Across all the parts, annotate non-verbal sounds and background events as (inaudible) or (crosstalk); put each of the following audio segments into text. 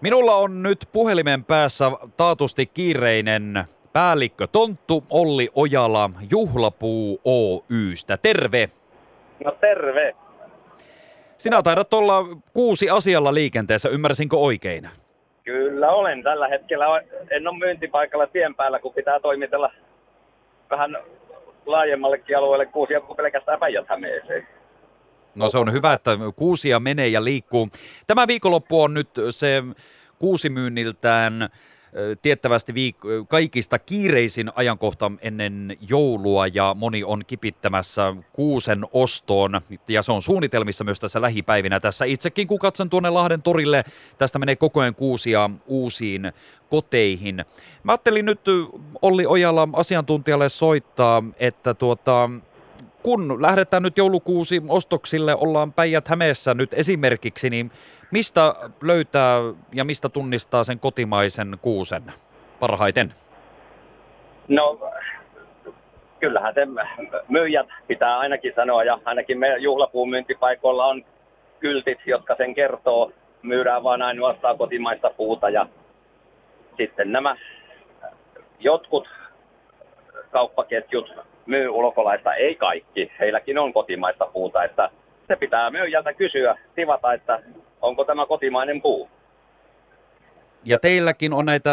Minulla on nyt puhelimen päässä taatusti kiireinen päällikkö Tonttu Olli Ojala Juhlapuu Oystä. Terve! No terve! Sinä taidat olla kuusi asialla liikenteessä, ymmärsinkö oikein? Kyllä olen tällä hetkellä. En ole myyntipaikalla tien päällä, kun pitää toimitella vähän laajemmallekin alueelle kuusia kuin pelkästään päijät No se on hyvä, että kuusia menee ja liikkuu. Tämä viikonloppu on nyt se kuusimyynniltään tiettävästi viik- kaikista kiireisin ajankohta ennen joulua ja moni on kipittämässä kuusen ostoon ja se on suunnitelmissa myös tässä lähipäivinä. Tässä itsekin kun katson tuonne Lahden torille, tästä menee koko ajan kuusia uusiin koteihin. Mä ajattelin nyt Olli Ojala asiantuntijalle soittaa, että tuota, kun lähdetään nyt joulukuusi ostoksille, ollaan Päijät Hämeessä nyt esimerkiksi, niin Mistä löytää ja mistä tunnistaa sen kotimaisen kuusen parhaiten? No, kyllähän se myyjät pitää ainakin sanoa, ja ainakin me juhlapuun myyntipaikoilla on kyltit, jotka sen kertoo. Myydään vain ainoastaan kotimaista puuta, ja sitten nämä jotkut kauppaketjut myy ulkolaista, ei kaikki. Heilläkin on kotimaista puuta, että se pitää myyjältä kysyä, tivata, että onko tämä kotimainen puu. Ja teilläkin on näitä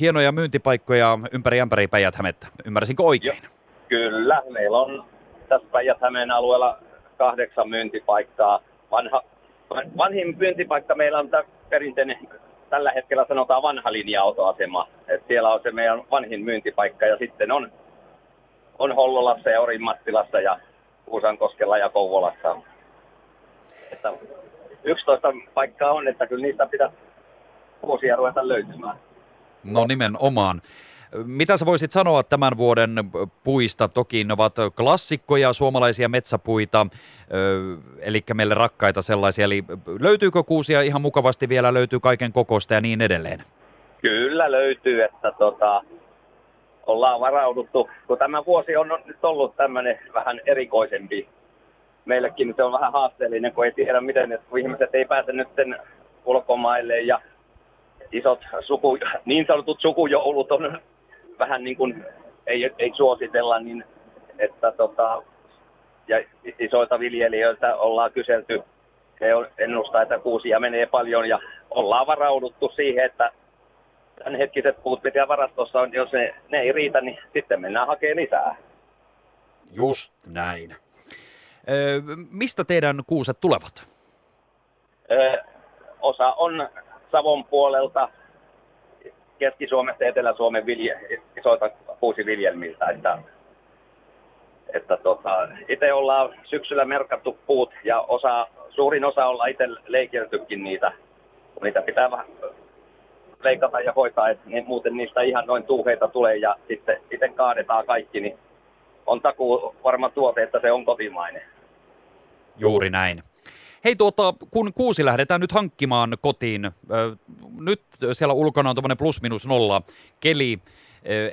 hienoja myyntipaikkoja ympäri ämpäri Päijät-Hämettä. Ymmärsinkö oikein? Jo, kyllä, meillä on tässä Päijät-Hämeen alueella kahdeksan myyntipaikkaa. Vanha, vanhin myyntipaikka meillä on tämä perinteinen, tällä hetkellä sanotaan vanha linja-autoasema. Et siellä on se meidän vanhin myyntipaikka ja sitten on, on Hollolassa ja Orinmattilassa ja Kuusankoskella ja Kouvolassa. Että 11 paikkaa on, että kyllä niistä pitää vuosia ruveta löytymään. No nimenomaan. Mitä sä voisit sanoa tämän vuoden puista? Toki ne ovat klassikkoja, suomalaisia metsäpuita, eli meille rakkaita sellaisia. Eli löytyykö kuusia ihan mukavasti vielä, löytyy kaiken kokosta ja niin edelleen? Kyllä löytyy, että tota, ollaan varauduttu, kun tämä vuosi on nyt ollut tämmöinen vähän erikoisempi. Meillekin se on vähän haasteellinen, kun ei tiedä miten, että kun ihmiset ei pääse nyt ulkomaille ja isot suku, niin sanotut sukujoulut on vähän niin kuin, ei, ei suositella, niin että tota, ja isoilta viljelijöiltä ollaan kyselty, he ennustaa, että kuusia menee paljon ja ollaan varauduttu siihen, että tämänhetkiset puut, mitä varastossa on, jos ne, ne ei riitä, niin sitten mennään hakemaan lisää. Just näin. Mistä teidän kuuset tulevat? Osa on Savon puolelta, Keski-Suomesta ja Etelä-Suomen vilje, isoilta kuusiviljelmiltä. Että, että tota, itse ollaan syksyllä merkattu puut ja osa, suurin osa ollaan itse leikirtykin niitä. Niitä pitää vähän leikata ja hoitaa, että niin muuten niistä ihan noin tuuheita tulee ja sitten itse kaadetaan kaikki, niin on takuu varma tuote, että se on kotimainen. Juuri näin. Hei tuota, kun kuusi lähdetään nyt hankkimaan kotiin, nyt siellä ulkona on tuommoinen plus minus nolla keli,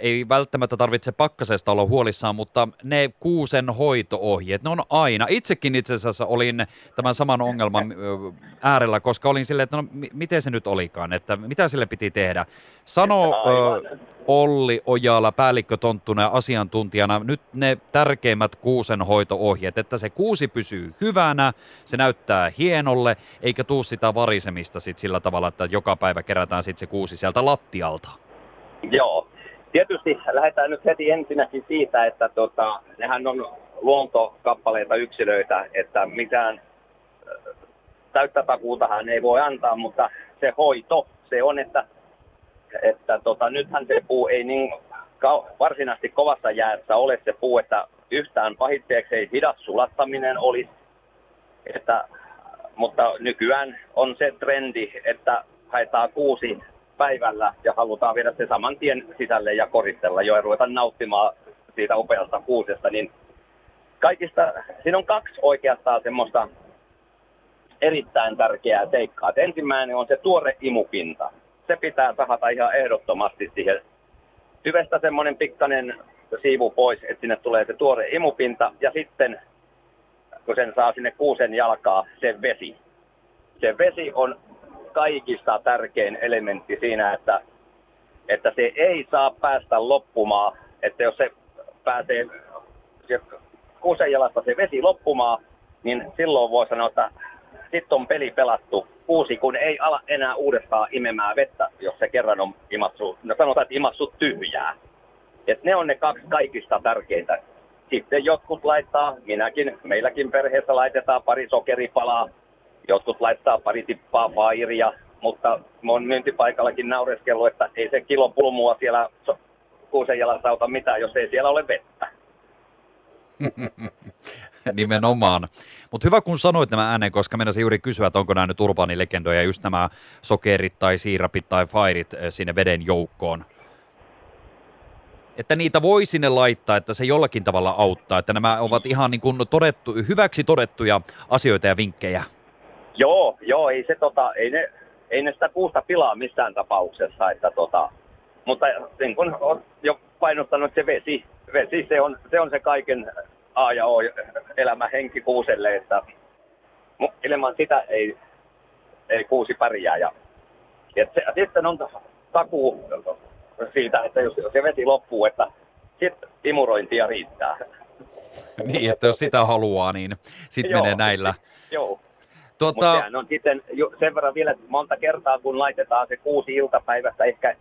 ei välttämättä tarvitse pakkasesta olla huolissaan, mutta ne kuusen hoitoohjeet, ne on aina. Itsekin itse asiassa olin tämän saman ongelman äärellä, koska olin silleen, että no miten se nyt olikaan, että mitä sille piti tehdä. Sano ö, Olli Ojala, päällikkö Tonttuna asiantuntijana, nyt ne tärkeimmät kuusen hoitoohjeet, että se kuusi pysyy hyvänä, se näyttää hienolle, eikä tuu sitä varisemista sit sillä tavalla, että joka päivä kerätään sit se kuusi sieltä lattialta. Joo, Tietysti lähdetään nyt heti ensinnäkin siitä, että tota, nehän on luontokappaleita yksilöitä, että mitään täyttä takuutahan ei voi antaa, mutta se hoito, se on, että, että tota, nythän se puu ei niin varsinaisesti kovassa jäässä ole se puu, että yhtään pahitteeksi ei hidas sulattaminen olisi, että, mutta nykyään on se trendi, että haetaan kuusi päivällä ja halutaan viedä se saman tien sisälle ja koristella jo ja ruveta nauttimaan siitä upeasta kuusesta, niin kaikista, siinä on kaksi oikeastaan semmoista erittäin tärkeää seikkaa. Et ensimmäinen on se tuore imupinta. Se pitää tahata ihan ehdottomasti siihen tyvestä semmoinen pikkainen siivu pois, että sinne tulee se tuore imupinta ja sitten kun sen saa sinne kuusen jalkaa, se vesi. Se vesi on kaikista tärkein elementti siinä, että, että se ei saa päästä loppumaan. Että jos se pääsee kuusen jalasta se vesi loppumaan, niin silloin voi sanoa, että sitten on peli pelattu. Kuusi, kun ei ala enää uudestaan imemään vettä, jos se kerran on imatsu, no sanotaan, että imatsu tyhjää. Et ne on ne kaksi kaikista tärkeintä. Sitten jotkut laittaa, minäkin, meilläkin perheessä laitetaan pari sokeripalaa, jotkut laittaa pari tippaa fairia, mutta mun myyntipaikallakin naureskellut, että ei se kilo pulmua siellä kuusen jalassa auta mitään, jos ei siellä ole vettä. (laughs) Nimenomaan. Mutta hyvä kun sanoit nämä ääneen, koska meinasin juuri kysyä, että onko nämä nyt urbaanilegendoja, just nämä sokerit tai siirapit tai fairit eh, sinne veden joukkoon. Että niitä voi sinne laittaa, että se jollakin tavalla auttaa, että nämä ovat ihan niin kuin todettu, hyväksi todettuja asioita ja vinkkejä. Joo, joo, ei se tota, ei ne, ei ne sitä kuusta pilaa missään tapauksessa, että tota, mutta niin kuin on jo painottanut se vesi, vesi se, on, se on se kaiken A ja O elämä henki kuuselle, että ilman sitä ei, ei kuusi pärjää. Ja, ja se, sitten on takuu siitä, että jos se vesi loppuu, että sitten imurointia riittää. Niin, että jos sitä haluaa, niin sitten menee näillä. Joo. Tuota... Mutta on sitten sen verran vielä monta kertaa, kun laitetaan se kuusi iltapäivästä, ehkä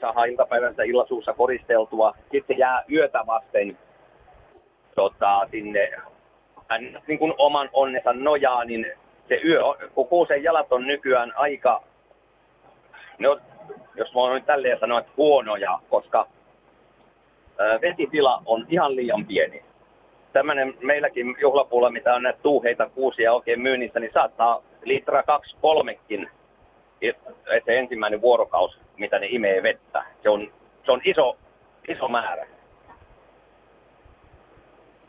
saadaan iltapäivästä illasuussa koristeltua, sitten jää yötä vasten tota, sinne hän niin kuin oman onnensa nojaa, niin se yö, kun kuusen jalat on nykyään aika, ne on, jos voin nyt tälleen sanoa, että huonoja, koska vesitila on ihan liian pieni. Tämmöinen meilläkin juhlapuulla, mitä on näitä tuuheita kuusia oikein myynnissä, niin saattaa litra kaksi kolmekin, että se ensimmäinen vuorokaus, mitä ne imee vettä. Se on, se on iso, iso määrä.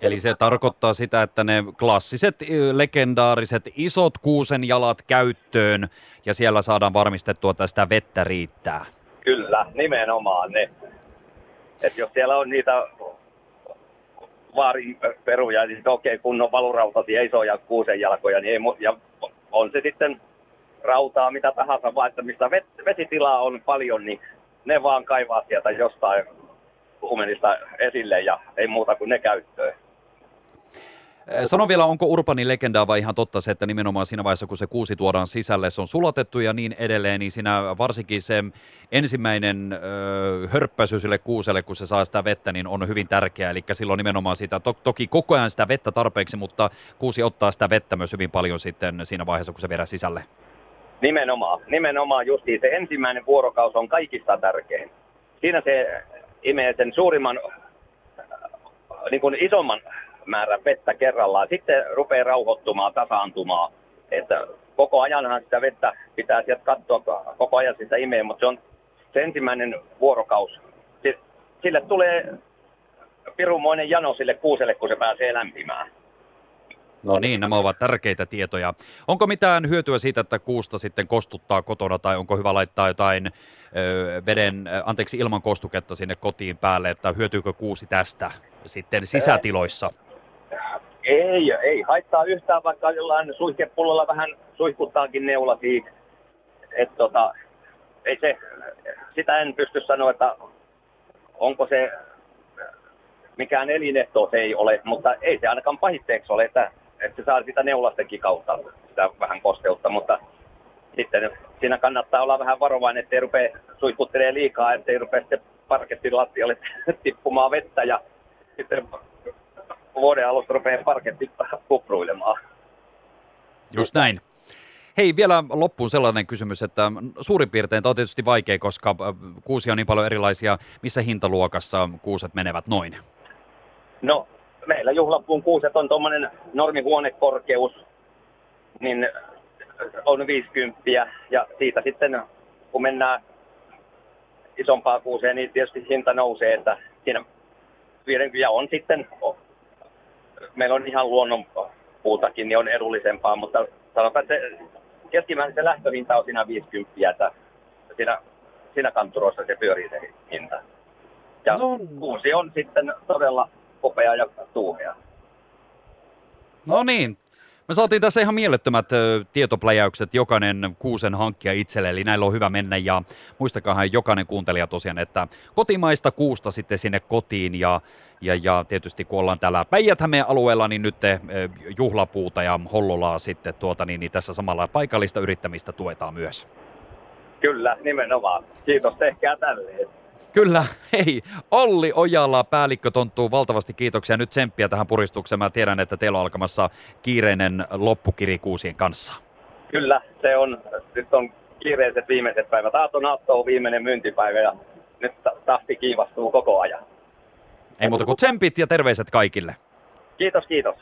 Eli se tarkoittaa sitä, että ne klassiset, legendaariset, isot kuusen jalat käyttöön ja siellä saadaan varmistettua, että sitä vettä riittää. Kyllä, nimenomaan ne. Et jos siellä on niitä vaarin peruja, niin okei, okay, kun on valurautaisia isoja kuusen jalkoja, niin ei, ja on se sitten rautaa mitä tahansa, vaan että mistä vesitilaa on paljon, niin ne vaan kaivaa sieltä jostain kuumenista esille ja ei muuta kuin ne käyttöön. Sano vielä, onko Urbanin legendaa vai ihan totta se, että nimenomaan siinä vaiheessa, kun se kuusi tuodaan sisälle, se on sulatettu ja niin edelleen, niin siinä varsinkin se ensimmäinen ö, hörppäisy sille kuuselle, kun se saa sitä vettä, niin on hyvin tärkeää. Eli silloin nimenomaan sitä, to, toki koko ajan sitä vettä tarpeeksi, mutta kuusi ottaa sitä vettä myös hyvin paljon sitten siinä vaiheessa, kun se viedään sisälle. Nimenomaan, nimenomaan justiin se ensimmäinen vuorokaus on kaikista tärkein. Siinä se imee sen suurimman, niin kuin isomman määrän vettä kerrallaan. Sitten rupeaa rauhoittumaan, tasaantumaan. Että koko ajanhan sitä vettä pitää sieltä katsoa, koko ajan sitä imee, mutta se on se ensimmäinen vuorokaus. Sille tulee pirumoinen jano sille kuuselle, kun se pääsee lämpimään. No niin, nämä ovat tärkeitä tietoja. Onko mitään hyötyä siitä, että kuusta sitten kostuttaa kotona tai onko hyvä laittaa jotain ö, veden, anteeksi ilman kostuketta sinne kotiin päälle, että hyötyykö kuusi tästä sitten sisätiloissa? Ei, ei haittaa yhtään, vaikka jollain suihkepullolla vähän suihkuttaakin neula siitä. Et tota, ei se, sitä en pysty sanoa, että onko se mikään elinehto se ei ole, mutta ei se ainakaan pahitteeksi ole, että, että se saa sitä neulastenkin kautta sitä vähän kosteutta, mutta sitten siinä kannattaa olla vähän varovainen, ettei rupea suihkuttelee liikaa, ettei rupea sitten parkettin lattialle (laughs) tippumaan vettä ja sitten vuoden alusta rupeaa parketti kupruilemaan. Just näin. Hei, vielä loppuun sellainen kysymys, että suurin piirtein tämä on tietysti vaikea, koska äh, kuusi on niin paljon erilaisia. Missä hintaluokassa kuuset menevät noin? No, meillä juhlapuun kuuset on tuommoinen normihuonekorkeus, niin on 50 ja siitä sitten kun mennään isompaa kuuseen, niin tietysti hinta nousee, että siinä ja on sitten meillä on ihan luonnonpuutakin, niin on edullisempaa, mutta sanotaan, että se, keskimäärin se lähtöhinta on siinä 50, että siinä, siinä kanturossa se pyörii se hinta. Ja no. kuusi on sitten todella kopea ja tuuhea. No niin, Me saatiin tässä ihan mielettömät ö, tietopläjäykset, jokainen kuusen hankkia itselle, eli näillä on hyvä mennä ja muistakahan jokainen kuuntelija tosiaan, että kotimaista kuusta sitten sinne kotiin ja, ja, ja tietysti kun ollaan täällä päijät alueella, niin nyt te, ö, juhlapuuta ja hollolaa sitten tuota, niin, niin tässä samalla paikallista yrittämistä tuetaan myös. Kyllä, nimenomaan. Kiitos, tehkää tälleen. Kyllä, (laughs) hei. Olli Ojala, päällikkö tonttuu valtavasti kiitoksia. Nyt tsemppiä tähän puristukseen. Mä tiedän, että teillä on alkamassa kiireinen loppukiri kuusien kanssa. Kyllä, se on. Nyt on kiireiset viimeiset päivät. Aaton aatto on viimeinen myyntipäivä ja nyt tahti kiivastuu koko ajan. Ei muuta kuin tsempit ja terveiset kaikille. Kiitos, kiitos.